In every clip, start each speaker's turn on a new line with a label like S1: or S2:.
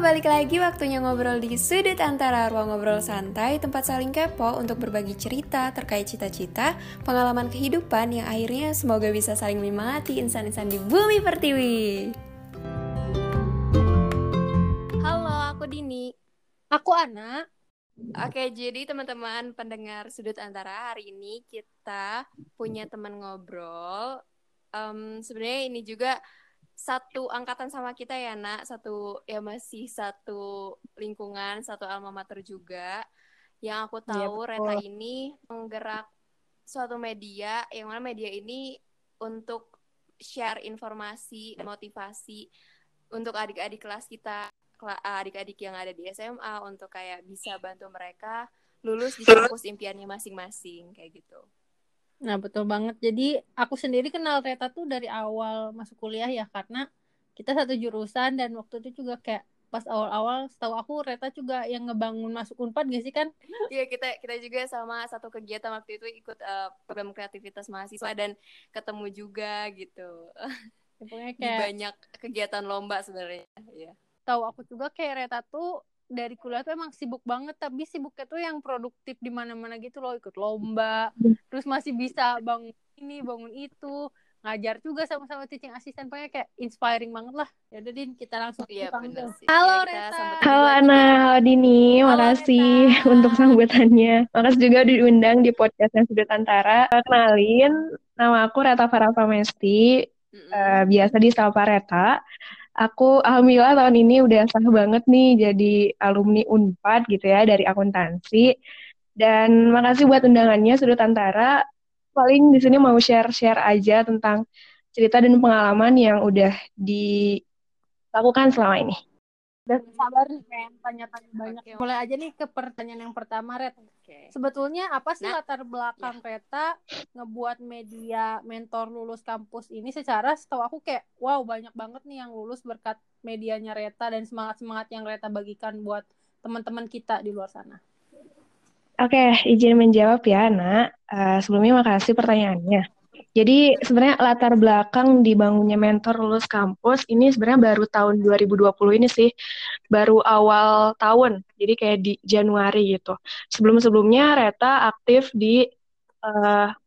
S1: balik lagi waktunya ngobrol di sudut antara ruang ngobrol santai, tempat saling kepo untuk berbagi cerita terkait cita-cita, pengalaman kehidupan yang akhirnya semoga bisa saling menyemangati insan-insan di bumi pertiwi. Halo, aku Dini.
S2: Aku Ana.
S1: Oke, jadi teman-teman pendengar sudut antara hari ini kita punya teman ngobrol. Um, Sebenarnya ini juga satu angkatan sama kita ya nak. Satu ya masih satu lingkungan satu alma mater juga. Yang aku iya, tahu ya, Reta ini menggerak suatu media yang mana media ini untuk share informasi motivasi untuk adik-adik kelas kita adik-adik yang ada di SMA untuk kayak bisa bantu mereka lulus di kampus impiannya masing-masing kayak gitu.
S2: Nah, betul banget. Jadi, aku sendiri kenal Reta tuh dari awal masuk kuliah ya, karena kita satu jurusan dan waktu itu juga kayak pas awal-awal setahu aku Reta juga yang ngebangun masuk Unpad gak sih kan?
S1: Iya kita kita juga sama satu kegiatan waktu itu ikut uh, program kreativitas mahasiswa dan ketemu juga gitu. Ya, pokoknya kayak Di banyak kegiatan lomba sebenarnya. Ya.
S2: Tahu aku juga kayak Reta tuh dari kuliah tuh emang sibuk banget tapi sibuknya tuh yang produktif di mana-mana gitu loh ikut lomba terus masih bisa bangun ini bangun itu ngajar juga sama-sama teaching assistant. Pokoknya kayak inspiring banget lah. Ya udah din kita langsung
S1: iya,
S2: sih. halo ya, Reta.
S3: halo Ana. Halo Dini. Halo, makasih Reta. untuk sambutannya. Makasih juga diundang di podcast yang sudah tantara kenalin nama aku Reta Farah Mesti mm -hmm. uh, biasa di Sapa Reta aku alhamdulillah tahun ini udah sah banget nih jadi alumni Unpad gitu ya dari akuntansi. Dan makasih buat undangannya Sudut Antara. Paling di sini mau share-share aja tentang cerita dan pengalaman yang udah dilakukan selama ini.
S2: Dan sabar nih pengen tanya-tanya banyak. Okay. Mulai aja nih ke pertanyaan yang pertama, Red. Okay. Sebetulnya apa sih nah, latar belakang ya. Reta ngebuat media mentor lulus kampus ini secara setahu aku kayak wow banyak banget nih yang lulus berkat medianya Reta dan semangat-semangat yang Reta bagikan buat teman-teman kita di luar sana.
S3: Oke, okay, izin menjawab ya, Nak. Uh, sebelumnya makasih pertanyaannya. Jadi sebenarnya latar belakang dibangunnya mentor lulus kampus ini sebenarnya baru tahun 2020 ini sih, baru awal tahun. Jadi kayak di Januari gitu. Sebelum-sebelumnya Reta aktif di platform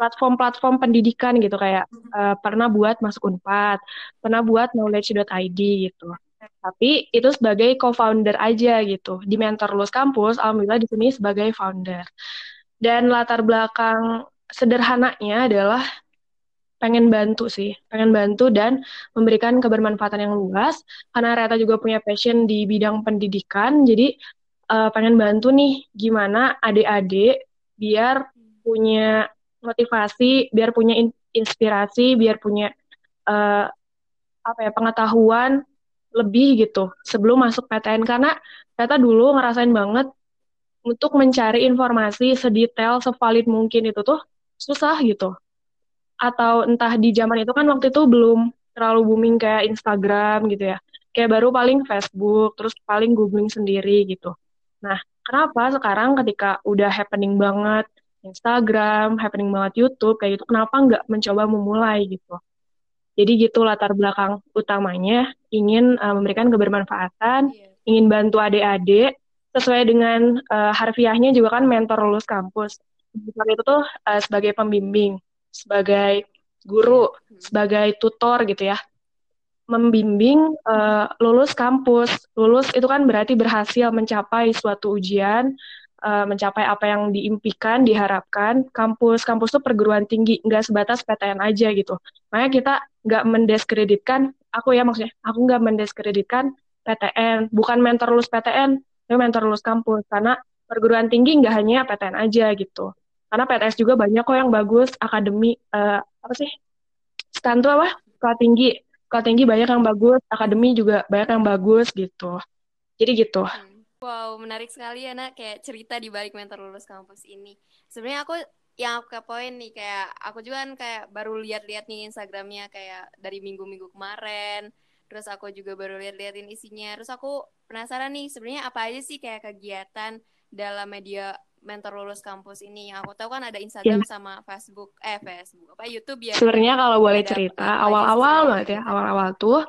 S3: platform-platform pendidikan gitu kayak uh, pernah buat masuk Unpad, pernah buat knowledge.id gitu. Tapi itu sebagai co-founder aja gitu. Di mentor lulus kampus, alhamdulillah di sini sebagai founder. Dan latar belakang sederhananya adalah pengen bantu sih, pengen bantu dan memberikan kebermanfaatan yang luas. Karena Reta juga punya passion di bidang pendidikan, jadi uh, pengen bantu nih gimana adik-adik biar punya motivasi, biar punya in inspirasi, biar punya uh, apa ya pengetahuan lebih gitu sebelum masuk PTN karena Reta dulu ngerasain banget untuk mencari informasi sedetail, sevalid mungkin itu tuh susah gitu. Atau entah di zaman itu kan waktu itu belum terlalu booming kayak Instagram gitu ya. Kayak baru paling Facebook, terus paling googling sendiri gitu. Nah, kenapa sekarang ketika udah happening banget Instagram, happening banget YouTube, kayak gitu, kenapa nggak mencoba memulai gitu. Jadi gitu latar belakang utamanya, ingin uh, memberikan kebermanfaatan, yeah. ingin bantu adik-adik, sesuai dengan uh, harfiahnya juga kan mentor lulus kampus itu tuh uh, sebagai pembimbing, sebagai guru, hmm. sebagai tutor gitu ya. Membimbing uh, lulus kampus. Lulus itu kan berarti berhasil mencapai suatu ujian, uh, mencapai apa yang diimpikan, diharapkan. Kampus kampus tuh perguruan tinggi, nggak sebatas PTN aja gitu. Makanya kita nggak mendiskreditkan, aku ya maksudnya, aku nggak mendiskreditkan PTN, bukan mentor lulus PTN, tapi mentor lulus kampus. Karena perguruan tinggi nggak hanya PTN aja gitu. Karena PTS juga banyak kok yang bagus, akademi uh, apa sih? Stan tuh apa? Sekolah tinggi. Sekolah tinggi banyak yang bagus, akademi juga banyak yang bagus gitu. Jadi gitu. Hmm.
S1: Wow, menarik sekali ya, nak kayak cerita di balik mentor lulus kampus ini. Sebenarnya aku yang aku kepoin nih kayak aku juga kan kayak baru lihat-lihat nih Instagramnya kayak dari minggu-minggu kemarin. Terus aku juga baru lihat-liatin isinya. Terus aku penasaran nih sebenarnya apa aja sih kayak kegiatan dalam media mentor lulus kampus ini yang aku tahu kan ada Instagram yeah. sama Facebook eh Facebook apa YouTube ya
S3: sebenarnya kalau boleh cerita awal-awal banget ya awal-awal tuh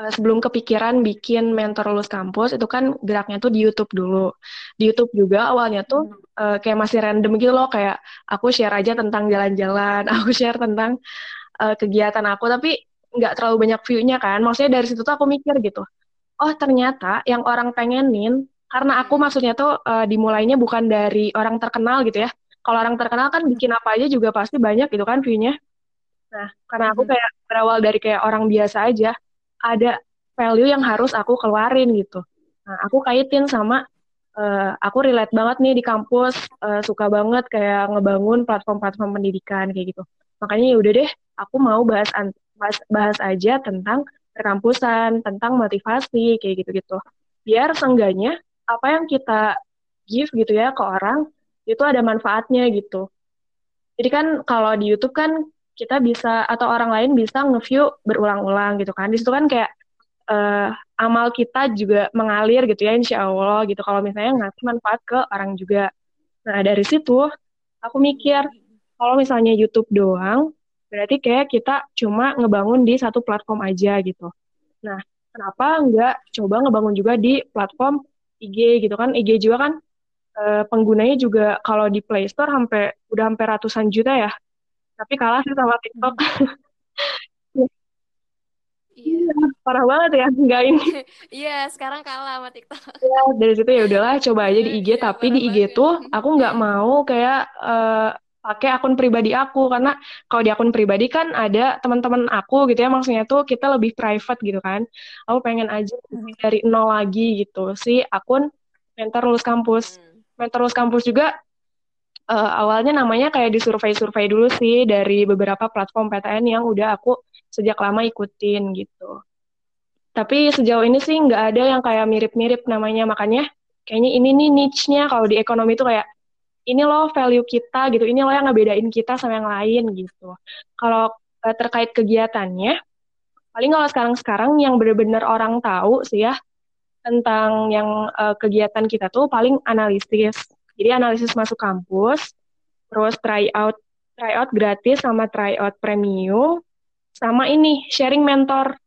S3: uh, sebelum kepikiran bikin mentor lulus kampus itu kan geraknya tuh di YouTube dulu. Di YouTube juga awalnya tuh uh, kayak masih random gitu loh kayak aku share aja tentang jalan-jalan, aku share tentang uh, kegiatan aku tapi nggak terlalu banyak view-nya kan. Maksudnya dari situ tuh aku mikir gitu. Oh, ternyata yang orang pengenin karena aku maksudnya tuh uh, dimulainya bukan dari orang terkenal gitu ya. Kalau orang terkenal kan bikin apa aja juga pasti banyak gitu kan view-nya. Nah, karena aku kayak berawal dari kayak orang biasa aja, ada value yang harus aku keluarin gitu. Nah, aku kaitin sama uh, aku relate banget nih di kampus, uh, suka banget kayak ngebangun platform-platform pendidikan kayak gitu. Makanya ya udah deh, aku mau bahas bahas, bahas aja tentang perkampusan, tentang motivasi kayak gitu-gitu. Biar seenggaknya apa yang kita give gitu ya ke orang itu ada manfaatnya gitu. Jadi kan kalau di YouTube kan kita bisa atau orang lain bisa nge-view berulang-ulang gitu kan. Di situ kan kayak uh, amal kita juga mengalir gitu ya insya Allah gitu kalau misalnya ngasih manfaat ke orang juga. Nah dari situ aku mikir kalau misalnya YouTube doang berarti kayak kita cuma ngebangun di satu platform aja gitu. Nah kenapa nggak coba ngebangun juga di platform IG gitu kan? IG juga kan uh, penggunanya juga kalau di Play Store sampai udah sampai ratusan juta ya tapi kalah sih sama TikTok. Hmm. Iya. Parah banget ya, enggak ini.
S1: Iya, sekarang kalah sama TikTok.
S3: Ya, dari situ ya udahlah coba aja di IG, ya, tapi di IG banget. tuh aku nggak mau kayak uh, pakai akun pribadi aku karena kalau di akun pribadi kan ada teman-teman aku gitu ya maksudnya tuh kita lebih private gitu kan. Aku pengen aja hmm. dari nol lagi gitu si akun mentor lulus kampus. Hmm. Mentor lulus kampus juga uh, awalnya namanya kayak di survei-survei dulu sih dari beberapa platform PTN yang udah aku sejak lama ikutin gitu. Tapi sejauh ini sih nggak ada yang kayak mirip-mirip namanya, makanya kayaknya ini nih niche-nya kalau di ekonomi itu kayak ini loh value kita gitu, ini loh yang ngebedain kita sama yang lain gitu. Kalau uh, terkait kegiatannya, paling kalau sekarang-sekarang yang benar-benar orang tahu sih ya tentang yang uh, kegiatan kita tuh paling analisis jadi analisis masuk kampus, terus try out try out gratis sama try out premium, sama ini sharing mentor.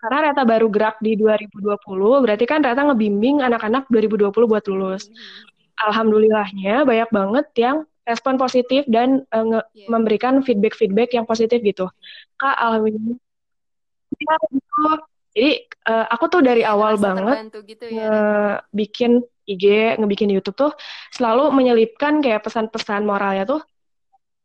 S3: Karena Reta baru gerak di 2020, berarti kan Reta ngebimbing anak-anak 2020 buat lulus. Alhamdulillahnya banyak banget yang respon positif dan uh, nge- yeah. memberikan feedback-feedback yang positif gitu. Kak, alhamdulillah. Ya, gitu. Jadi uh, aku tuh dari awal banget gitu ya, bikin IG, ngebikin YouTube tuh selalu menyelipkan kayak pesan-pesan moralnya tuh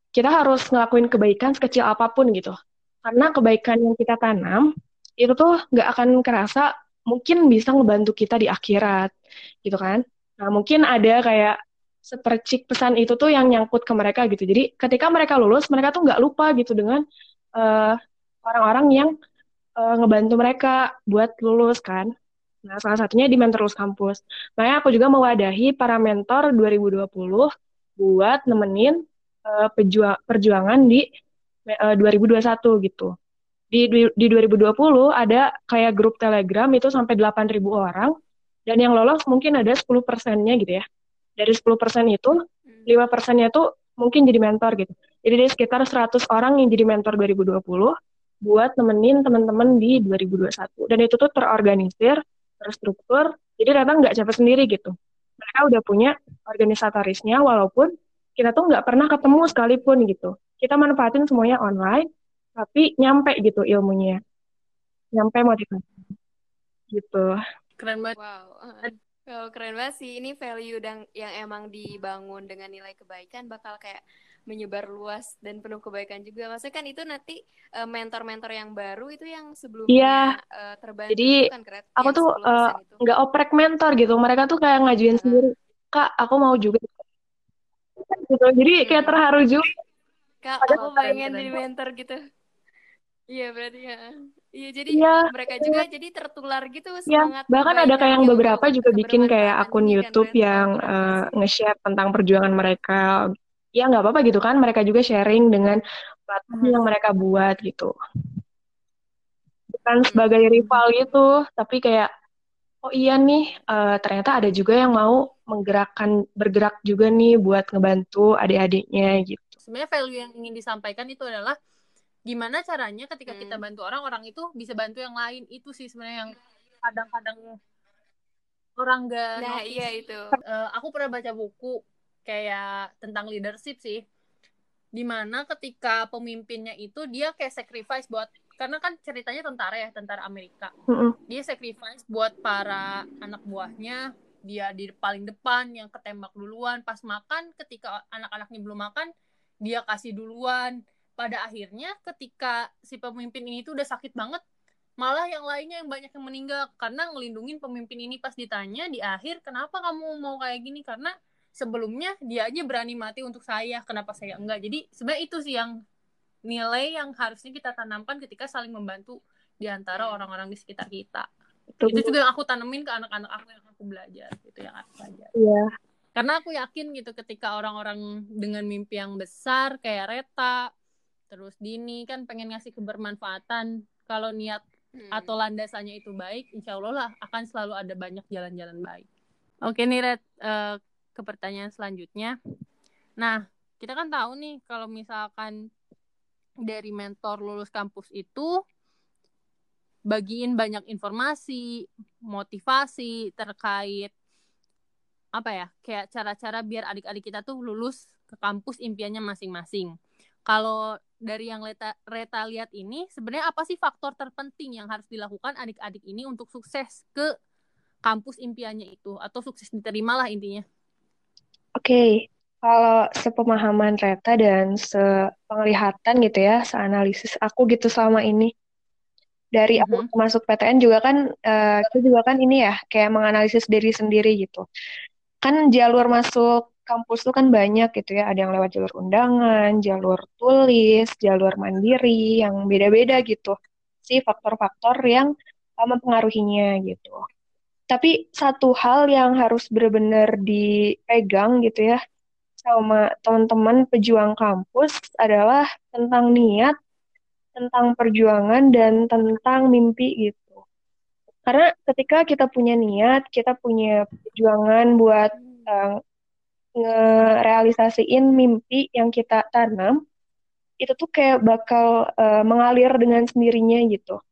S3: kita harus ngelakuin kebaikan sekecil apa pun gitu. Karena kebaikan yang kita tanam itu tuh nggak akan kerasa mungkin bisa ngebantu kita di akhirat gitu kan. Nah mungkin ada kayak sepercik pesan itu tuh yang nyangkut ke mereka gitu. Jadi ketika mereka lulus mereka tuh nggak lupa gitu dengan uh, orang-orang yang uh, ngebantu mereka buat lulus kan. Nah, salah satunya di Mentor Lulus Kampus. Makanya aku juga mewadahi para mentor 2020 buat nemenin uh, perjuangan di uh, 2021 gitu. Di, di, di 2020 ada kayak grup Telegram itu sampai 8.000 orang dan yang lolos mungkin ada 10 persennya gitu ya. Dari 10 persen itu, 5 hmm. persennya tuh mungkin jadi mentor gitu. Jadi dari sekitar 100 orang yang jadi mentor 2020, buat nemenin teman-teman di 2021 dan itu tuh terorganisir terstruktur jadi datang nggak capek sendiri gitu mereka udah punya organisatorisnya walaupun kita tuh nggak pernah ketemu sekalipun gitu kita manfaatin semuanya online tapi nyampe gitu ilmunya nyampe motivasi gitu
S1: keren banget wow Oh, keren banget sih. Ini value dan yang emang dibangun dengan nilai kebaikan bakal kayak menyebar luas dan penuh kebaikan juga. Maksudnya kan itu nanti uh, mentor-mentor yang baru itu yang sebelumnya
S3: yeah. uh, terbantu Jadi kan keren. Aku tuh eh, nggak uh, oprek mentor gitu. Mereka tuh kayak ngajuin uh. sendiri. Kak, aku mau juga. Gitu. Jadi hmm. kayak terharu juga.
S1: Kak, aku pengen jadi mentor gitu. Iya berarti ya. Iya jadi ya, mereka juga ya. jadi tertular gitu semangat.
S3: Ya, bahkan ada kayak yang beberapa juga bikin kayak akun kan, YouTube kan, yang uh, nge-share tentang perjuangan mereka ya nggak apa-apa gitu kan mereka juga sharing dengan platform hmm. yang mereka buat gitu bukan hmm. sebagai rival gitu tapi kayak oh iya nih uh, ternyata ada juga yang mau menggerakkan bergerak juga nih buat ngebantu adik-adiknya gitu
S2: sebenarnya value yang ingin disampaikan itu adalah gimana caranya ketika hmm. kita bantu orang orang itu bisa bantu yang lain itu sih sebenarnya yang kadang-kadang orang gak
S1: nah notice. iya itu
S2: uh, aku pernah baca buku kayak tentang leadership sih di mana ketika pemimpinnya itu dia kayak sacrifice buat karena kan ceritanya tentara ya tentara Amerika mm -hmm. dia sacrifice buat para anak buahnya dia di paling depan yang ketembak duluan pas makan ketika anak-anaknya belum makan dia kasih duluan pada akhirnya ketika si pemimpin ini tuh udah sakit banget malah yang lainnya yang banyak yang meninggal. Karena ngelindungin pemimpin ini pas ditanya di akhir kenapa kamu mau kayak gini? Karena sebelumnya dia aja berani mati untuk saya. Kenapa saya enggak? Jadi sebenarnya itu sih yang nilai yang harusnya kita tanamkan ketika saling membantu di antara orang-orang di sekitar kita. Betul. itu juga yang aku tanemin ke anak-anak aku yang aku belajar gitu yang aku belajar.
S3: Iya.
S2: Karena aku yakin gitu ketika orang-orang dengan mimpi yang besar kayak Reta terus Dini kan pengen ngasih kebermanfaatan kalau niat hmm. atau landasannya itu baik insya Allah lah akan selalu ada banyak jalan-jalan baik oke nih Red uh, ke pertanyaan selanjutnya nah kita kan tahu nih kalau misalkan dari mentor lulus kampus itu bagiin banyak informasi, motivasi terkait apa ya, kayak cara-cara biar adik-adik kita tuh lulus ke kampus impiannya masing-masing. Kalau dari yang Reta, Reta lihat ini, sebenarnya apa sih faktor terpenting yang harus dilakukan adik-adik ini untuk sukses ke kampus impiannya itu atau sukses diterima lah intinya?
S3: Oke, okay. kalau sepemahaman Reta dan sepenglihatan gitu ya, seanalisis aku gitu selama ini, dari aku mm-hmm. masuk PTN juga kan uh, aku juga kan ini ya kayak menganalisis diri sendiri gitu kan jalur masuk kampus tuh kan banyak gitu ya. Ada yang lewat jalur undangan jalur tulis jalur mandiri yang beda-beda gitu. Sih faktor-faktor yang uh, mempengaruhinya gitu. Tapi satu hal yang harus benar-benar dipegang gitu ya sama teman-teman pejuang kampus adalah tentang niat tentang perjuangan dan tentang mimpi gitu. Karena ketika kita punya niat, kita punya perjuangan buat uh, ngerealisasiin mimpi yang kita tanam, itu tuh kayak bakal uh, mengalir dengan sendirinya gitu.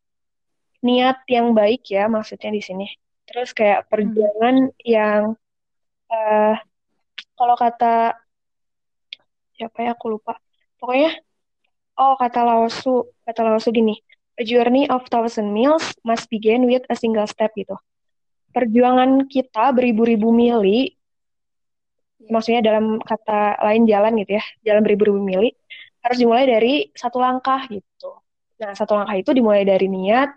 S3: Niat yang baik ya maksudnya di sini. Terus kayak perjuangan hmm. yang uh, kalau kata siapa ya aku lupa. Pokoknya oh kata Laosu kata Laosu gini a journey of thousand miles must begin with a single step gitu perjuangan kita beribu-ribu mili maksudnya dalam kata lain jalan gitu ya jalan beribu-ribu mili harus dimulai dari satu langkah gitu. Nah satu langkah itu dimulai dari niat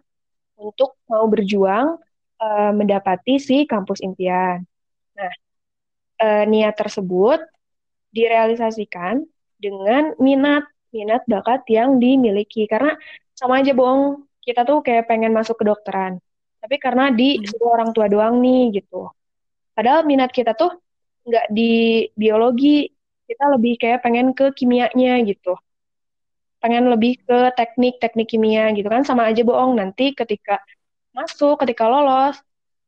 S3: untuk mau berjuang uh, mendapati si kampus impian. Nah uh, niat tersebut direalisasikan dengan minat minat bakat yang dimiliki. Karena sama aja bohong kita tuh kayak pengen masuk ke dokteran tapi karena di hmm. orang tua doang nih gitu. Padahal minat kita tuh nggak di biologi kita lebih kayak pengen ke kimianya gitu pengen lebih ke teknik-teknik kimia gitu kan sama aja bohong nanti ketika masuk ketika lolos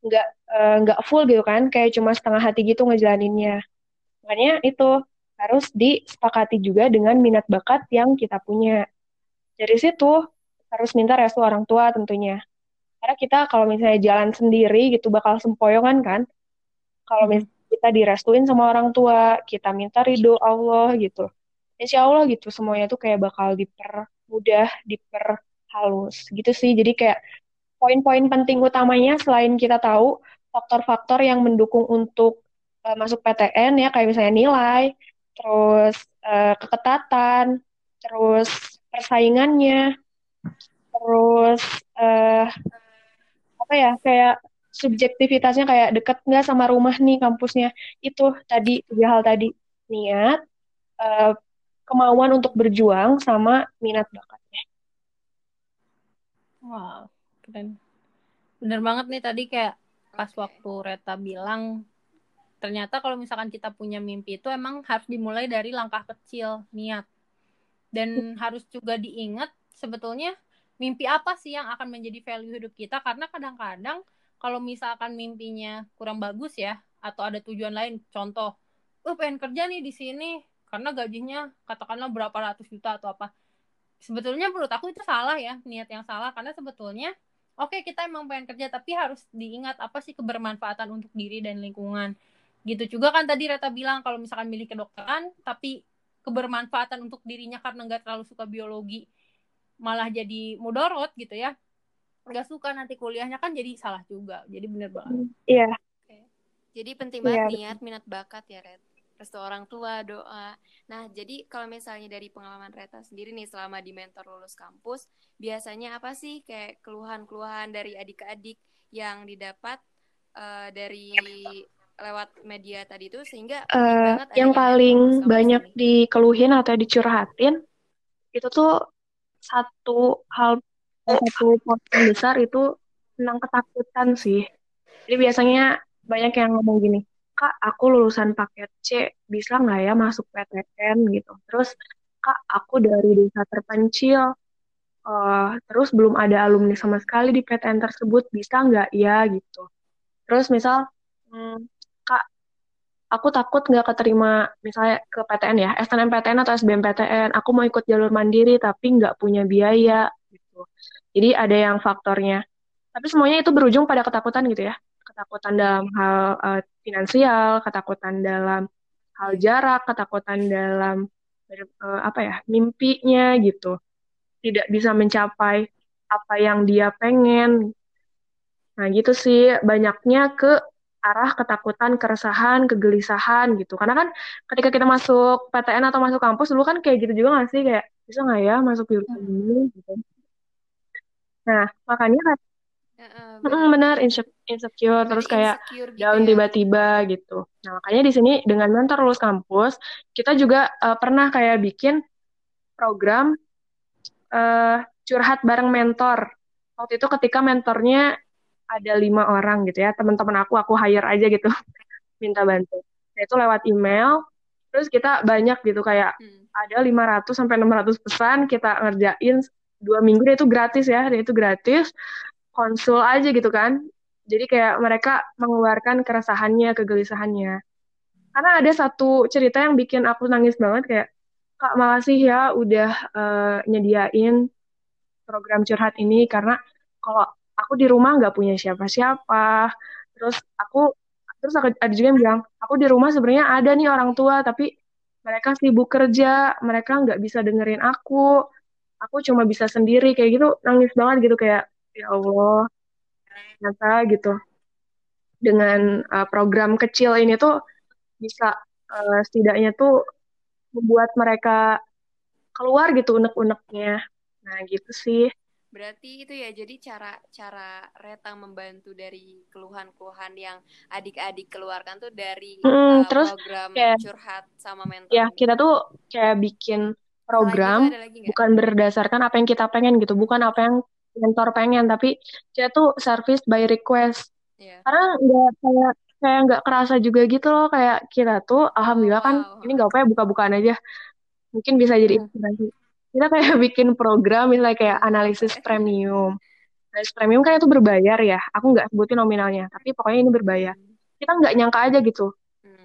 S3: nggak eh, nggak uh, full gitu kan kayak cuma setengah hati gitu ngejalaninnya makanya itu harus disepakati juga dengan minat bakat yang kita punya. Dari situ harus minta restu orang tua tentunya. Karena kita kalau misalnya jalan sendiri gitu bakal sempoyongan kan. Kalau misalnya kita direstuin sama orang tua, kita minta ridho Allah gitu. Insya Allah gitu semuanya tuh kayak bakal dipermudah, diperhalus gitu sih. Jadi kayak poin-poin penting utamanya selain kita tahu faktor-faktor yang mendukung untuk uh, masuk PTN ya kayak misalnya nilai, terus uh, keketatan, terus persaingannya, terus uh, apa ya kayak subjektivitasnya kayak deket nggak sama rumah nih kampusnya. Itu tadi tiga hal tadi. Niat uh, kemauan untuk berjuang sama minat bakatnya.
S2: Wow, keren. Bener banget nih tadi kayak pas waktu Reta bilang ternyata kalau misalkan kita punya mimpi itu emang harus dimulai dari langkah kecil niat. Dan harus juga diingat sebetulnya mimpi apa sih yang akan menjadi value hidup kita? Karena kadang-kadang kalau misalkan mimpinya kurang bagus ya atau ada tujuan lain contoh oh pengen kerja nih di sini karena gajinya katakanlah berapa ratus juta atau apa. Sebetulnya menurut aku itu salah ya niat yang salah karena sebetulnya oke okay, kita emang pengen kerja tapi harus diingat apa sih kebermanfaatan untuk diri dan lingkungan. Gitu juga kan tadi Reta bilang kalau misalkan milih kedokteran tapi kebermanfaatan untuk dirinya karena nggak terlalu suka biologi malah jadi mudorot gitu ya nggak suka nanti kuliahnya kan jadi salah juga jadi bener banget
S3: iya yeah.
S1: jadi penting banget yeah. niat minat bakat ya Red restu orang tua doa nah jadi kalau misalnya dari pengalaman Reta sendiri nih selama di mentor lulus kampus biasanya apa sih kayak keluhan-keluhan dari adik-adik yang didapat uh, dari lewat media tadi itu sehingga
S3: uh, yang paling banyak sini. dikeluhin atau dicurhatin itu tuh satu hal satu poin besar itu tentang ketakutan sih. Jadi biasanya banyak yang ngomong gini, kak aku lulusan paket C bisa nggak ya masuk PTN gitu. Terus kak aku dari desa terpencil, uh, terus belum ada alumni sama sekali di PTN tersebut bisa nggak ya gitu. Terus misal, hmm, kak aku takut nggak keterima misalnya ke PTN ya, SNMPTN atau SBMPTN, aku mau ikut jalur mandiri tapi nggak punya biaya gitu. Jadi ada yang faktornya. Tapi semuanya itu berujung pada ketakutan gitu ya. Ketakutan dalam hal uh, finansial, ketakutan dalam hal jarak, ketakutan dalam uh, apa ya, mimpinya gitu. Tidak bisa mencapai apa yang dia pengen. Nah, gitu sih banyaknya ke arah ketakutan, keresahan, kegelisahan gitu. Karena kan ketika kita masuk PTN atau masuk kampus dulu kan kayak gitu juga nggak sih kayak bisa nggak ya masuk jurusan hmm. ini gitu. Nah makanya kan uh, benar, benar insecure, terus kayak insecure gitu down ya. tiba-tiba gitu. Nah makanya di sini dengan mentor lulus kampus kita juga uh, pernah kayak bikin program uh, curhat bareng mentor. Waktu itu ketika mentornya ada lima orang gitu ya teman-teman aku aku hire aja gitu minta bantu nah, itu lewat email terus kita banyak gitu kayak hmm. ada 500 sampai 600 pesan kita ngerjain dua minggu itu gratis ya dan itu gratis konsul aja gitu kan. Jadi kayak mereka mengeluarkan keresahannya kegelisahannya. Karena ada satu cerita yang bikin aku nangis banget kayak kak makasih ya udah uh, nyediain program curhat ini karena kalau aku di rumah nggak punya siapa-siapa. Terus aku terus ada juga yang bilang aku di rumah sebenarnya ada nih orang tua tapi mereka sibuk kerja mereka nggak bisa dengerin aku aku cuma bisa sendiri kayak gitu nangis banget gitu kayak ya Allah ternyata gitu. Dengan uh, program kecil ini tuh bisa uh, setidaknya tuh membuat mereka keluar gitu unek-uneknya. Nah gitu sih.
S1: Berarti itu ya jadi cara cara Reta membantu dari keluhan-keluhan yang adik-adik keluarkan tuh dari hmm, uh, terus program kayak, curhat sama mentor.
S3: Ya, kita tuh kayak bikin program bukan berdasarkan apa yang kita pengen gitu, bukan apa yang mentor pengen, tapi kita tuh service by request. Yeah. Karena nggak kayak kayak nggak kerasa juga gitu loh kayak kita tuh alhamdulillah kan wow. ini nggak apa ya buka-bukaan aja mungkin bisa jadi hmm. inspirasi kita kayak bikin program misalnya kayak analisis premium analisis premium kan itu berbayar ya aku nggak sebutin nominalnya tapi pokoknya ini berbayar kita nggak nyangka aja gitu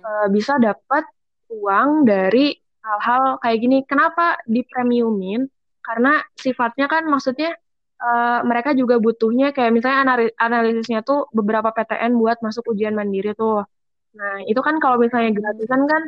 S3: uh, bisa dapat uang dari hal-hal kayak gini. Kenapa di premiumin? Karena sifatnya kan maksudnya uh, mereka juga butuhnya kayak misalnya analisisnya tuh beberapa PTN buat masuk ujian mandiri tuh. Nah itu kan kalau misalnya gratisan kan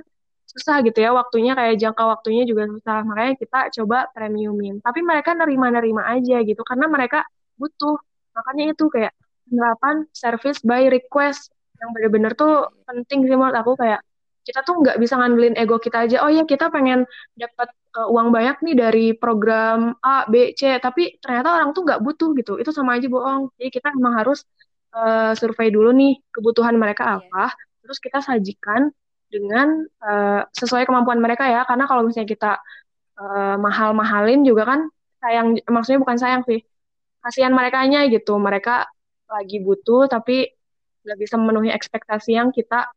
S3: susah gitu ya waktunya kayak jangka waktunya juga susah. Makanya kita coba premiumin. Tapi mereka nerima-nerima aja gitu karena mereka butuh. Makanya itu kayak penerapan service by request yang bener-bener tuh penting sih menurut aku kayak kita tuh nggak bisa ngandelin ego kita aja. Oh ya kita pengen dapat uh, uang banyak nih dari program A B C tapi ternyata orang tuh nggak butuh gitu. Itu sama aja bohong. Jadi kita memang harus uh, survei dulu nih kebutuhan mereka iya. apa terus kita sajikan dengan uh, sesuai kemampuan mereka ya. Karena kalau misalnya kita uh, mahal-mahalin juga kan sayang maksudnya bukan sayang sih kasihan mereka gitu. Mereka lagi butuh tapi nggak bisa memenuhi ekspektasi yang kita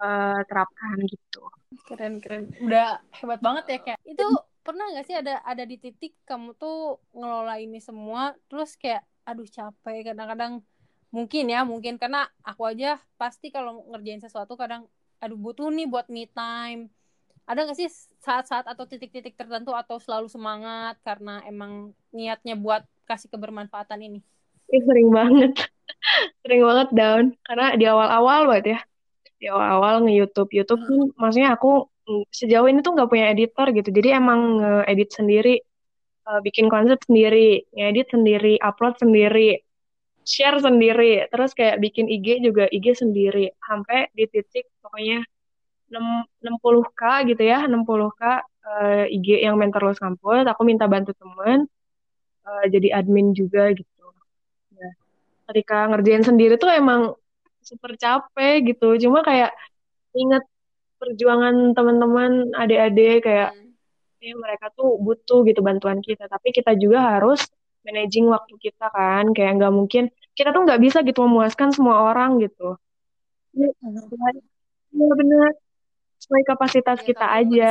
S3: uh, terapkan gitu.
S2: Keren keren. Udah hebat banget ya kayak. Itu pernah nggak sih ada ada di titik kamu tuh ngelola ini semua terus kayak aduh capek. Kadang-kadang mungkin ya mungkin karena aku aja pasti kalau ngerjain sesuatu kadang aduh butuh nih buat me time. Ada nggak sih saat-saat atau titik-titik tertentu atau selalu semangat karena emang niatnya buat kasih kebermanfaatan ini?
S3: Ya, sering banget, sering banget down karena di awal-awal banget ya, di awal-awal nge-YouTube, YouTube kan maksudnya aku sejauh ini tuh nggak punya editor gitu, jadi emang nge-edit sendiri, uh, bikin konsep sendiri, ngedit sendiri, upload sendiri, share sendiri, terus kayak bikin IG juga IG sendiri, sampai di titik pokoknya 60k gitu ya 60k uh, IG yang mentor los kampus aku minta bantu temen uh, jadi admin juga gitu. Nah, ketika ngerjain sendiri tuh emang super capek gitu. Cuma kayak inget perjuangan teman-teman adik-adik kayak hmm. ya mereka tuh butuh gitu bantuan kita. Tapi kita juga harus managing waktu kita kan. Kayak nggak mungkin kita tuh nggak bisa gitu memuaskan semua orang gitu. Iya benar. Sesuai kapasitas ya, kita aja.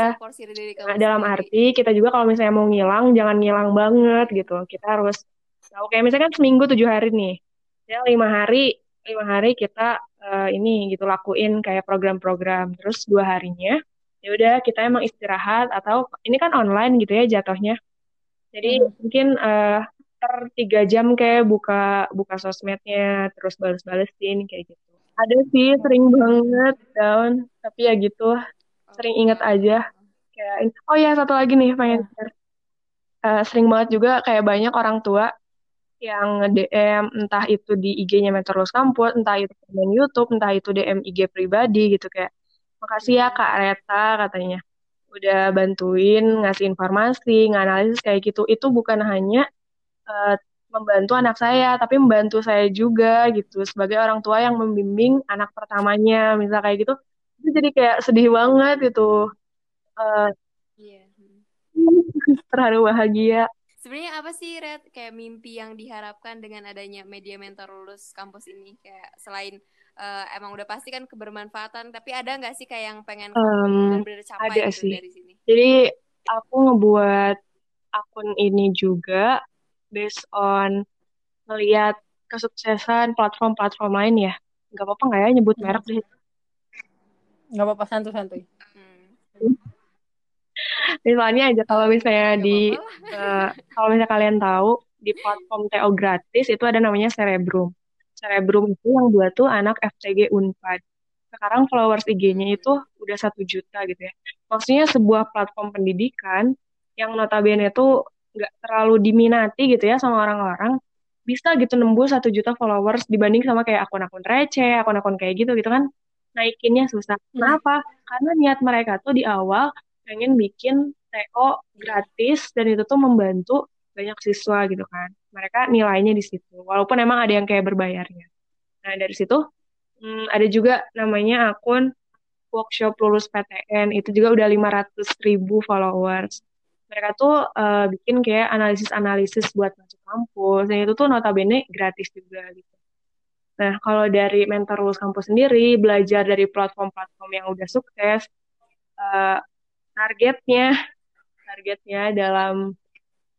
S3: Nah, dalam arti kita juga kalau misalnya mau ngilang jangan ngilang banget gitu. Kita harus tahu kayak misalnya kan seminggu tujuh hari nih, ya lima hari lima hari kita uh, ini gitu lakuin kayak program-program. Terus dua harinya ya udah kita emang istirahat atau ini kan online gitu ya jatuhnya. Jadi hmm. mungkin uh, per tiga jam kayak buka buka sosmednya terus balas-balesin kayak gitu ada sih sering banget down tapi ya gitu sering inget aja kayak oh ya satu lagi nih pengen share uh, sering banget juga kayak banyak orang tua yang DM entah itu di IG-nya Meteorolog Kampus, entah itu komen YouTube, entah itu DM IG pribadi gitu kayak makasih ya Kak Reta katanya udah bantuin ngasih informasi, nganalisis kayak gitu. Itu bukan hanya uh, membantu anak saya, tapi membantu saya juga gitu sebagai orang tua yang membimbing anak pertamanya, misal kayak gitu, itu jadi kayak sedih banget gitu. Uh, yeah. terharu bahagia.
S1: Sebenarnya apa sih Red kayak mimpi yang diharapkan dengan adanya media mentor lulus kampus ini kayak selain uh, emang udah pasti kan kebermanfaatan, tapi ada nggak sih kayak yang pengen um, benar-benar capai ada gitu
S3: sih.
S1: dari sini?
S3: Jadi aku ngebuat akun ini juga based on melihat kesuksesan platform-platform lain ya. Nggak apa-apa nggak ya nyebut hmm. merek deh.
S2: Nggak apa-apa santuy-santuy.
S3: Hmm. Misalnya aja kalau misalnya Gak di uh, kalau misalnya kalian tahu di platform TO gratis itu ada namanya Cerebrum. Cerebrum itu yang buat tuh anak FTG Unpad. Sekarang followers IG-nya itu udah satu juta gitu ya. Maksudnya sebuah platform pendidikan yang notabene itu nggak terlalu diminati gitu ya sama orang-orang bisa gitu nembus satu juta followers dibanding sama kayak akun-akun receh, akun-akun kayak gitu gitu kan naikinnya susah. Hmm. Kenapa? Karena niat mereka tuh di awal pengen bikin TO gratis dan itu tuh membantu banyak siswa gitu kan. Mereka nilainya di situ. Walaupun emang ada yang kayak berbayarnya. Nah dari situ hmm, ada juga namanya akun workshop lulus PTN itu juga udah 500 ribu followers mereka tuh uh, bikin kayak analisis-analisis buat masuk kampus dan itu tuh notabene gratis juga gitu. Nah, kalau dari mentor lulus kampus sendiri, belajar dari platform-platform yang udah sukses, uh, targetnya, targetnya dalam,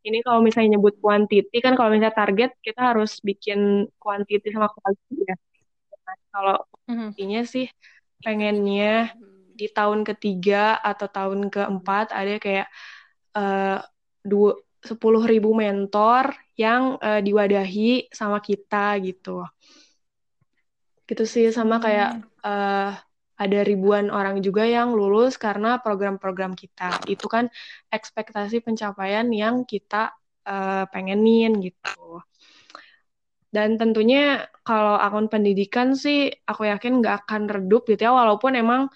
S3: ini kalau misalnya nyebut kuantiti, kan kalau misalnya target, kita harus bikin kuantiti sama kualitas ya. Nah, kalau intinya mm-hmm. sih, pengennya di tahun ketiga atau tahun keempat ada kayak uh, dua sepuluh ribu mentor yang uh, diwadahi sama kita gitu gitu sih sama kayak uh, ada ribuan orang juga yang lulus karena program-program kita itu kan ekspektasi pencapaian yang kita uh, pengenin gitu dan tentunya kalau akun pendidikan sih aku yakin nggak akan redup gitu ya walaupun emang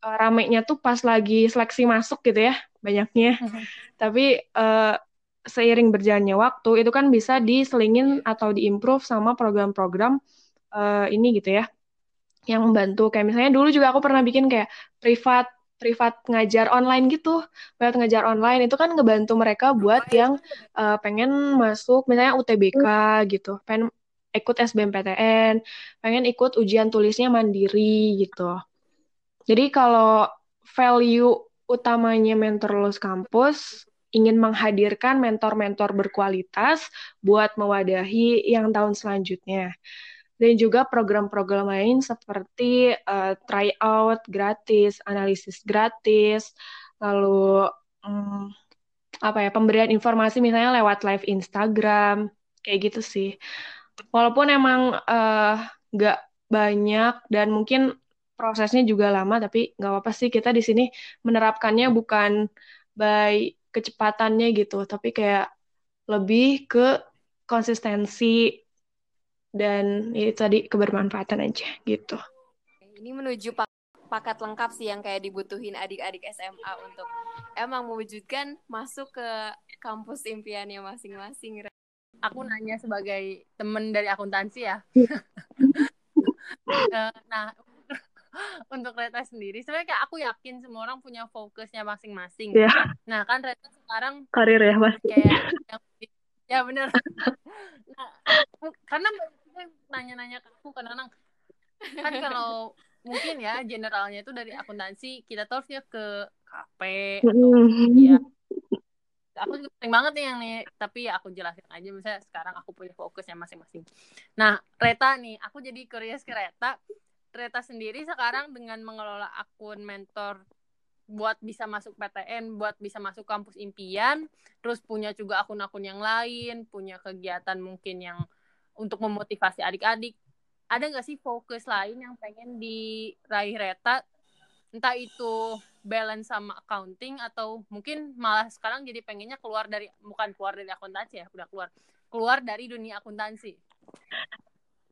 S3: uh, ramenya tuh pas lagi seleksi masuk gitu ya banyaknya. Tapi uh, seiring berjalannya waktu itu kan bisa diselingin atau diimprove sama program-program uh, ini gitu ya yang membantu. Kayak misalnya dulu juga aku pernah bikin kayak privat privat ngajar online gitu. Privat ngajar online itu kan ngebantu mereka buat yang uh, pengen masuk misalnya UTBK gitu. Pengen ikut SBMPTN pengen ikut ujian tulisnya mandiri gitu. Jadi kalau value utamanya mentor lulus kampus ingin menghadirkan mentor-mentor berkualitas buat mewadahi yang tahun selanjutnya. Dan juga program-program lain seperti uh, tryout gratis, analisis gratis, lalu hmm, apa ya pemberian informasi misalnya lewat live Instagram kayak gitu sih. Walaupun emang uh, banyak dan mungkin prosesnya juga lama, tapi nggak apa-apa sih kita di sini menerapkannya bukan by kecepatannya gitu, tapi kayak lebih ke konsistensi dan ya itu tadi kebermanfaatan aja gitu.
S1: Ini menuju pak paket lengkap sih yang kayak dibutuhin adik-adik SMA untuk emang mewujudkan masuk ke kampus impiannya masing-masing.
S2: Aku nanya sebagai temen dari akuntansi ya. Eh, nah, untuk Reta sendiri, sebenarnya kayak aku yakin semua orang punya fokusnya masing-masing.
S3: Yeah.
S2: Nah, kan Reta sekarang
S3: karir ya, Mas.
S2: Kayak ya benar. nah, karena nanya-nanya ke aku kadang-kadang kan kalau mungkin ya generalnya itu dari akuntansi kita tuh harusnya ke KP atau ya. Aku juga sering banget nih yang nih tapi ya aku jelasin aja misalnya sekarang aku punya fokusnya masing-masing. Nah Reta nih aku jadi curious ke Reta. Reta sendiri sekarang dengan mengelola akun mentor buat bisa masuk PTN, buat bisa masuk kampus impian, terus punya juga akun-akun yang lain, punya kegiatan mungkin yang untuk memotivasi adik-adik. Ada nggak sih fokus lain yang pengen diraih Reta? Entah itu balance sama accounting atau mungkin malah sekarang jadi pengennya keluar dari bukan keluar dari akuntansi ya udah keluar. Keluar dari dunia akuntansi.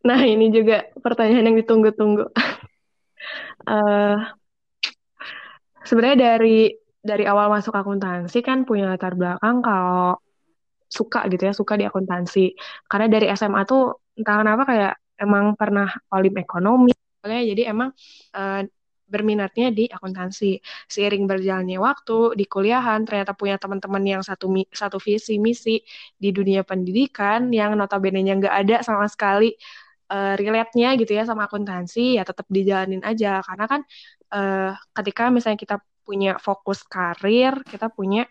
S3: Nah ini juga pertanyaan yang ditunggu-tunggu. Uh, sebenarnya dari dari awal masuk akuntansi kan punya latar belakang kalau suka gitu ya suka di akuntansi karena dari SMA tuh entah kenapa kayak emang pernah olim ekonomi jadi emang uh, berminatnya di akuntansi. Seiring berjalannya waktu di kuliahan ternyata punya teman-teman yang satu satu visi misi di dunia pendidikan yang notabene-nya nggak ada sama sekali uh, relate-nya gitu ya sama akuntansi ya tetap dijalanin aja karena kan uh, ketika misalnya kita punya fokus karir, kita punya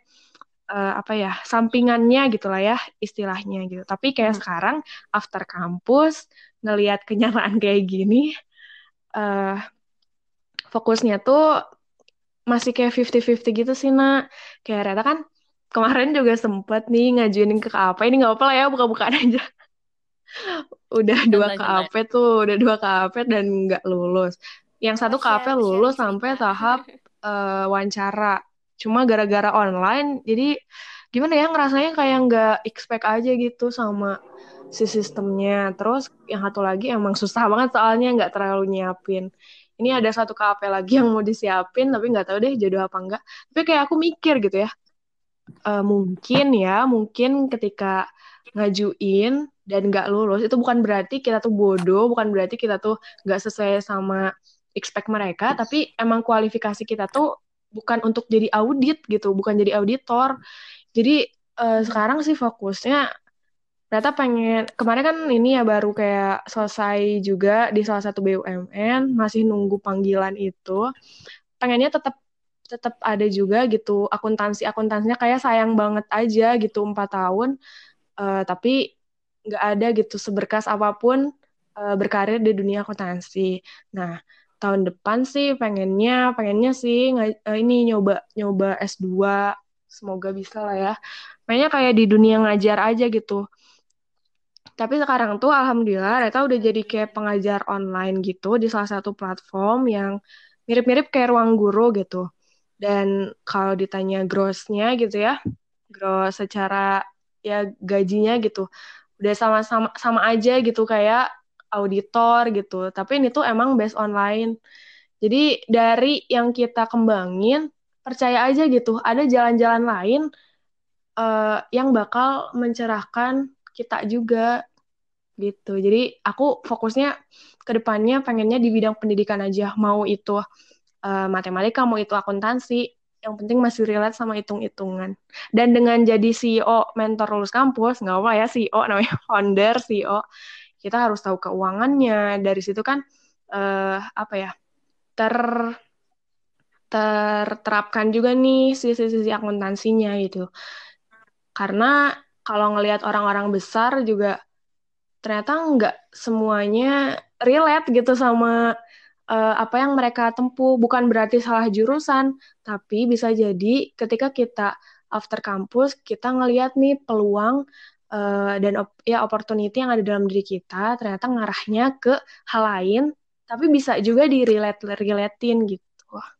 S3: apa ya sampingannya gitulah ya istilahnya gitu. Tapi kayak hmm. sekarang after kampus ngelihat kenyataan kayak gini uh, fokusnya tuh masih kayak 50-50 gitu sih nak. Kayak Reta kan kemarin juga sempet nih ngajuin ke KAP ini nggak apa lah ya buka-bukaan aja. Udah dua KAP tuh udah dua KAP dan nggak lulus. Yang satu KAP lulus sampai tahap uh, wawancara cuma gara-gara online jadi gimana ya ngerasanya kayak nggak expect aja gitu sama si sistemnya. Terus yang satu lagi emang susah banget soalnya nggak terlalu nyiapin. Ini ada satu KP lagi yang mau disiapin tapi nggak tahu deh jodoh apa enggak. Tapi kayak aku mikir gitu ya. Uh, mungkin ya, mungkin ketika ngajuin dan nggak lulus itu bukan berarti kita tuh bodoh, bukan berarti kita tuh nggak sesuai sama expect mereka, tapi emang kualifikasi kita tuh bukan untuk jadi audit gitu, bukan jadi auditor. Jadi uh, sekarang sih fokusnya ternyata pengen kemarin kan ini ya baru kayak selesai juga di salah satu BUMN masih nunggu panggilan itu. Pengennya tetap tetap ada juga gitu akuntansi akuntansinya kayak sayang banget aja gitu empat tahun. Uh, tapi nggak ada gitu seberkas apa pun uh, berkarir di dunia akuntansi. Nah tahun depan sih pengennya pengennya sih uh, ini nyoba nyoba S2 semoga bisa lah ya. Pengennya kayak di dunia ngajar aja gitu. Tapi sekarang tuh alhamdulillah Reta udah jadi kayak pengajar online gitu di salah satu platform yang mirip-mirip kayak ruang guru gitu. Dan kalau ditanya grossnya gitu ya, gross secara ya gajinya gitu, udah sama-sama sama aja gitu kayak auditor gitu. Tapi ini tuh emang based online. Jadi dari yang kita kembangin, percaya aja gitu, ada jalan-jalan lain uh, yang bakal mencerahkan kita juga gitu. Jadi aku fokusnya ke depannya pengennya di bidang pendidikan aja, mau itu uh, matematika, mau itu akuntansi, yang penting masih relate sama hitung-hitungan. Dan dengan jadi CEO mentor lulus kampus, nggak apa ya CEO namanya founder CEO, kita harus tahu keuangannya. Dari situ kan uh, apa ya ter terterapkan juga nih sisi-sisi akuntansinya gitu. Karena kalau ngelihat orang-orang besar juga ternyata nggak semuanya relate gitu sama uh, apa yang mereka tempuh. Bukan berarti salah jurusan, tapi bisa jadi ketika kita after kampus kita ngelihat nih peluang uh, dan op ya opportunity yang ada dalam diri kita ternyata ngarahnya ke hal lain, tapi bisa juga di relate relatein gitu.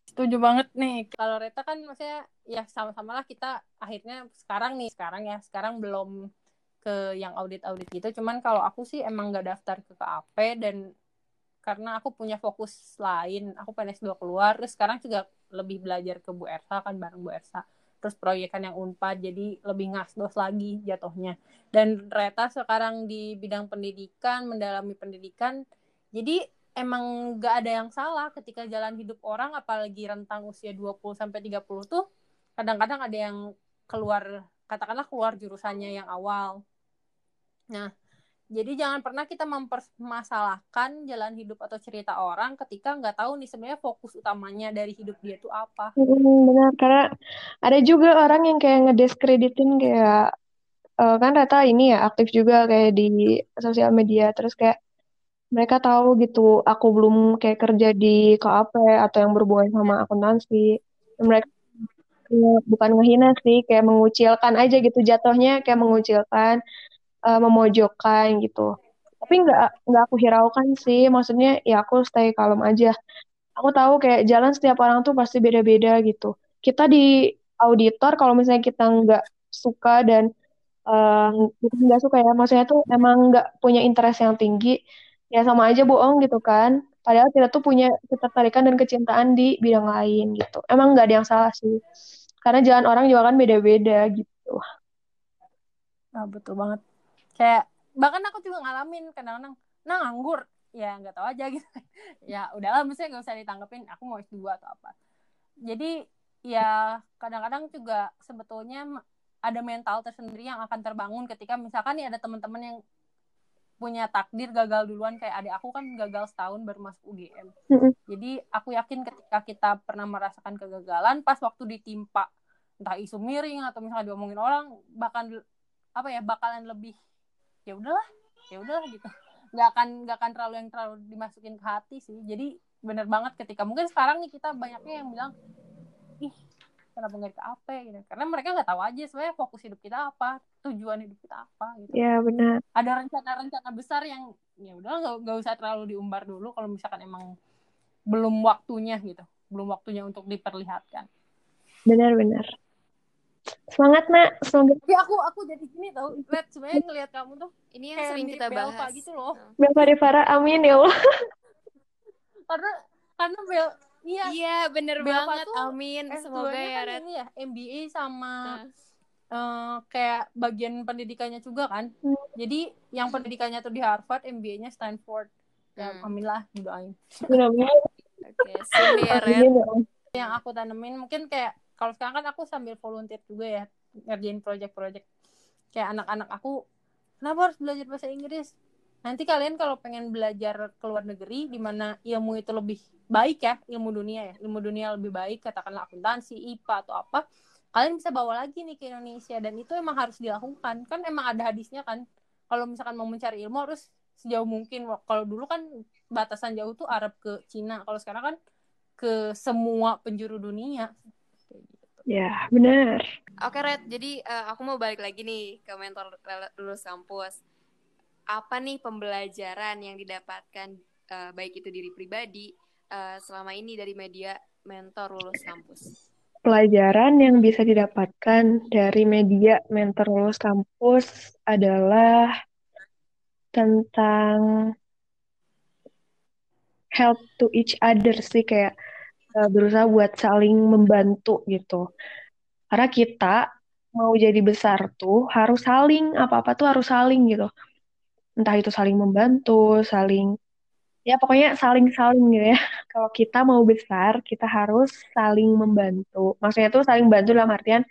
S2: Setuju banget nih. Kalau Reta kan maksudnya ya sama-sama lah kita akhirnya sekarang nih sekarang ya sekarang belum ke yang audit-audit gitu. Cuman kalau aku sih emang gak daftar ke KAP dan karena aku punya fokus lain aku pengen S2 keluar terus sekarang juga lebih belajar ke Bu Ersa kan bareng Bu Ersa terus proyekan yang unpad jadi lebih ngasdos lagi jatuhnya. Dan Reta sekarang di bidang pendidikan mendalami pendidikan jadi emang gak ada yang salah ketika jalan hidup orang apalagi rentang usia 20 sampai 30 tuh kadang-kadang ada yang keluar katakanlah keluar jurusannya yang awal. Nah jadi jangan pernah kita mempermasalahkan jalan hidup atau cerita orang ketika nggak tahu nih sebenarnya fokus utamanya dari hidup dia itu apa.
S3: Hmm, benar, karena ada juga orang yang kayak ngedeskreditin kayak uh, kan Rata ini ya aktif juga kayak di sosial media terus kayak mereka tahu gitu aku belum kayak kerja di KAP atau yang berhubungan sama akuntansi mereka ya, bukan ngehina sih kayak mengucilkan aja gitu jatuhnya kayak mengucilkan uh, memojokkan gitu. Tapi nggak nggak aku hiraukan sih. Maksudnya ya aku stay kalem aja. Aku tahu kayak jalan setiap orang tuh pasti beda-beda gitu. Kita di auditor kalau misalnya kita nggak suka dan uh, nggak suka ya maksudnya tuh emang nggak punya interest yang tinggi ya sama aja bohong gitu kan. Padahal kita tuh punya ketertarikan dan kecintaan di bidang lain gitu. Emang nggak ada yang salah sih. Karena jalan orang juga kan beda-beda gitu.
S2: Nah betul banget kayak bahkan aku juga ngalamin kadang-kadang nah nganggur. Ya nggak tahu aja gitu. Ya udahlah maksudnya nggak usah ditanggepin aku mau S2 atau apa. Jadi ya kadang-kadang juga sebetulnya ada mental tersendiri yang akan terbangun ketika misalkan nih ada teman-teman yang punya takdir gagal duluan kayak adik aku kan gagal setahun baru masuk UGM. Jadi aku yakin ketika kita pernah merasakan kegagalan pas waktu ditimpa entah isu miring atau misalnya diomongin orang bahkan apa ya bakalan lebih ya udahlah ya udahlah gitu. Nggak akan nggak akan terlalu yang terlalu dimasukin ke hati sih. Jadi bener banget ketika mungkin sekarang nih kita banyaknya yang bilang ih kenapa nggak ke apa? gitu. Karena mereka nggak tahu aja sebenarnya fokus hidup kita apa tujuan hidup kita apa gitu.
S3: Ya benar.
S2: Ada rencana-rencana besar yang ya udah nggak nggak usah terlalu diumbar dulu kalau misalkan emang belum waktunya gitu. Belum waktunya untuk diperlihatkan.
S3: Benar-benar Semangat nak, semoga.
S2: Ya aku aku jadi gini tau, lihat sebenarnya ngelihat kamu tuh.
S1: Ini yang sering kita bahas.
S2: gitu loh.
S3: Belva Rivara, amin ya Allah.
S2: karena karena Bel, iya.
S1: Iya bener Belva banget, tuh amin. Semoga ya
S2: kan Ini ya MBA sama nah. uh, kayak bagian pendidikannya juga kan. Hmm. Jadi yang pendidikannya tuh di Harvard, MBA-nya Stanford. Ya, hmm. amin lah, doain.
S3: Oke,
S1: okay, sini ya, Ren.
S2: Yang aku tanemin mungkin kayak kalau sekarang kan aku sambil volunteer juga ya ngerjain project-project. Kayak anak-anak aku kenapa harus belajar bahasa Inggris? Nanti kalian kalau pengen belajar ke luar negeri di mana ilmu itu lebih baik ya ilmu dunia ya ilmu dunia lebih baik katakanlah akuntansi IPA atau apa kalian bisa bawa lagi nih ke Indonesia. Dan itu emang harus dilakukan. Kan emang ada hadisnya kan kalau misalkan mau mencari ilmu harus sejauh mungkin. Kalau dulu kan batasan jauh tuh Arab ke Cina. Kalau sekarang kan ke semua penjuru dunia
S3: Ya, benar.
S1: Oke, Red. Jadi uh, aku mau balik lagi nih ke mentor lulus kampus. Apa nih pembelajaran yang didapatkan uh, baik itu diri pribadi uh, selama ini dari media mentor lulus kampus?
S3: Pelajaran yang bisa didapatkan dari media mentor lulus kampus adalah tentang help to each other sih kayak berusaha buat saling membantu gitu. Karena kita mau jadi besar tuh harus saling apa-apa tuh harus saling gitu. Entah itu saling membantu, saling ya pokoknya saling-saling gitu ya. Kalau kita mau besar, kita harus saling membantu. Maksudnya tuh saling bantu dalam artian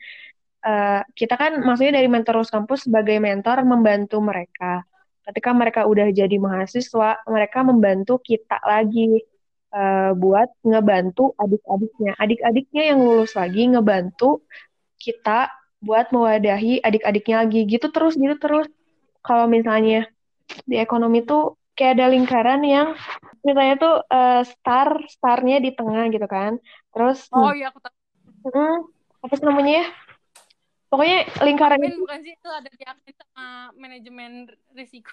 S3: uh, kita kan maksudnya dari mentor kampus sebagai mentor membantu mereka. Ketika mereka udah jadi mahasiswa, mereka membantu kita lagi uh, buat ngebantu adik-adiknya. Adik-adiknya yang lulus lagi ngebantu kita buat mewadahi adik-adiknya lagi. Gitu terus, gitu terus. Kalau misalnya di ekonomi tuh kayak ada lingkaran yang Misalnya tuh uh, star, starnya di tengah gitu kan. Terus
S2: Oh iya aku tahu.
S3: Hmm, apa sih namanya ya? Pokoknya lingkaran
S2: Admin bukan sih itu ada di sama manajemen risiko.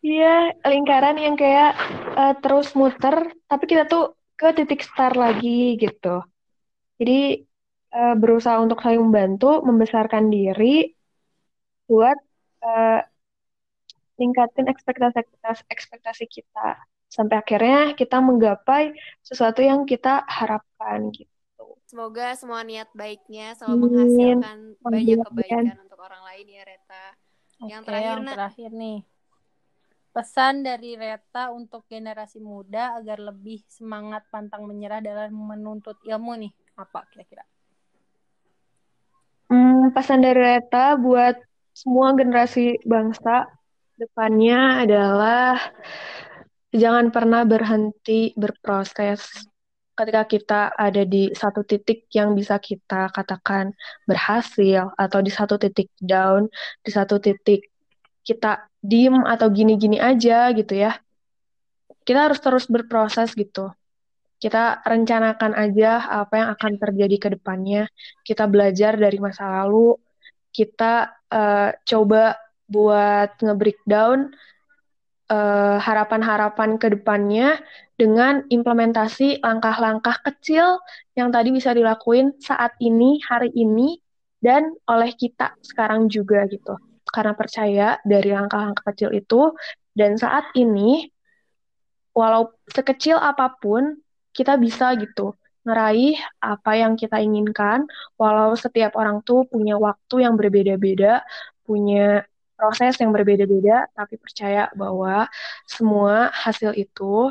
S3: Iya, lingkaran yang kayak uh, terus muter, tapi kita tuh ke titik start lagi gitu. Jadi uh, berusaha untuk saling membantu, membesarkan diri buat uh, tingkatin ekspektasi ekspektasi kita sampai akhirnya kita menggapai sesuatu yang kita harapkan gitu.
S1: Semoga semua niat baiknya selalu menghasilkan banyak kebaikan untuk orang lain ya Reta.
S2: Yang terakhir yang terakhir nih. Pesan dari Reta untuk generasi muda agar lebih semangat pantang menyerah dalam menuntut ilmu nih. Apa kira-kira?
S3: Hmm, pesan dari Reta buat semua generasi bangsa depannya adalah jangan pernah berhenti berproses ketika kita ada di satu titik yang bisa kita katakan berhasil atau di satu titik down, di satu titik kita diem atau gini-gini aja gitu ya. Kita harus terus berproses gitu. Kita rencanakan aja apa yang akan terjadi ke depannya. Kita belajar dari masa lalu. Kita uh, coba buat nge-breakdown uh, harapan-harapan ke depannya dengan implementasi langkah-langkah kecil yang tadi bisa dilakuin saat ini, hari ini, dan oleh kita sekarang juga gitu. Karena percaya dari langkah-langkah kecil itu, dan saat ini, walau sekecil apa pun, kita bisa gitu ngeraih apa yang kita inginkan, walau setiap orang tuh punya waktu yang berbeda-beda, punya proses yang berbeda-beda, tapi percaya bahwa semua hasil itu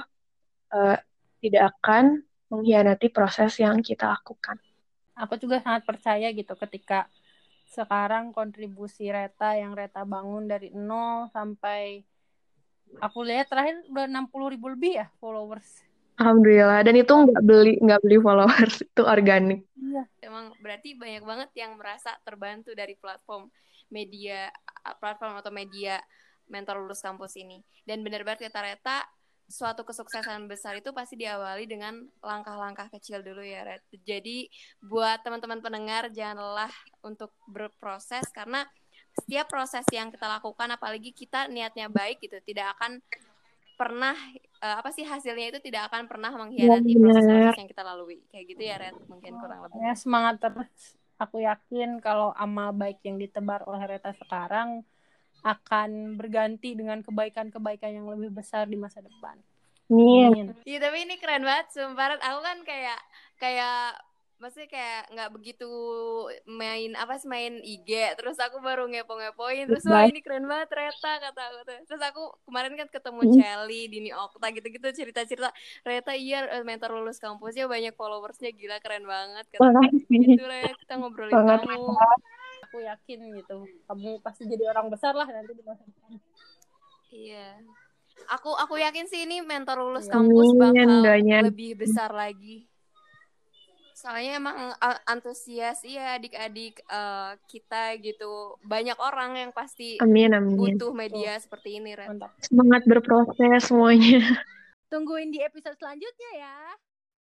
S3: uh, tidak akan mengkhianati proses yang kita lakukan.
S2: Aku juga sangat percaya gitu ketika sekarang kontribusi Reta yang Reta bangun dari nol sampai aku lihat terakhir udah 60 ribu lebih ya followers.
S3: Alhamdulillah dan itu nggak beli nggak beli followers itu organik.
S1: Iya. Emang berarti banyak banget yang merasa terbantu dari platform media platform atau media mentor lulus kampus ini. Dan benar banget kata Reta, suatu kesuksesan besar itu pasti diawali dengan langkah-langkah kecil dulu ya Red. Jadi buat teman-teman pendengar jangan lelah untuk berproses karena setiap proses yang kita lakukan apalagi kita niatnya baik gitu tidak akan pernah uh, apa sih hasilnya itu tidak akan pernah mengkhianati proses-proses yang kita lalui kayak gitu ya Red mungkin kurang lebih.
S2: Ya semangat terus aku yakin kalau amal baik yang ditebar oleh Reta sekarang akan berganti dengan kebaikan-kebaikan yang lebih besar di masa depan.
S3: Iya.
S1: Iya tapi ini keren banget, sumpah. Aku kan kayak kayak maksudnya kayak nggak begitu main apa sih main IG terus aku baru ngepo-ngepoin terus wah ini keren banget Reta kata aku tuh terus aku kemarin kan ketemu mm. Chelly Dini Okta gitu-gitu cerita-cerita Reta iya eh, mentor lulus kampusnya banyak followersnya gila keren banget kata gitu Reta kita ngobrolin kamu
S2: aku yakin gitu. Kamu pasti jadi orang besar lah nanti di masa depan.
S1: Iya. Aku aku yakin sih ini mentor lulus kampus bakal lebih besar lagi. Soalnya emang antusias iya adik-adik uh, kita gitu. Banyak orang yang pasti
S3: amin, amin.
S1: butuh media oh. seperti ini Ren.
S3: semangat berproses semuanya.
S2: Tungguin di episode selanjutnya ya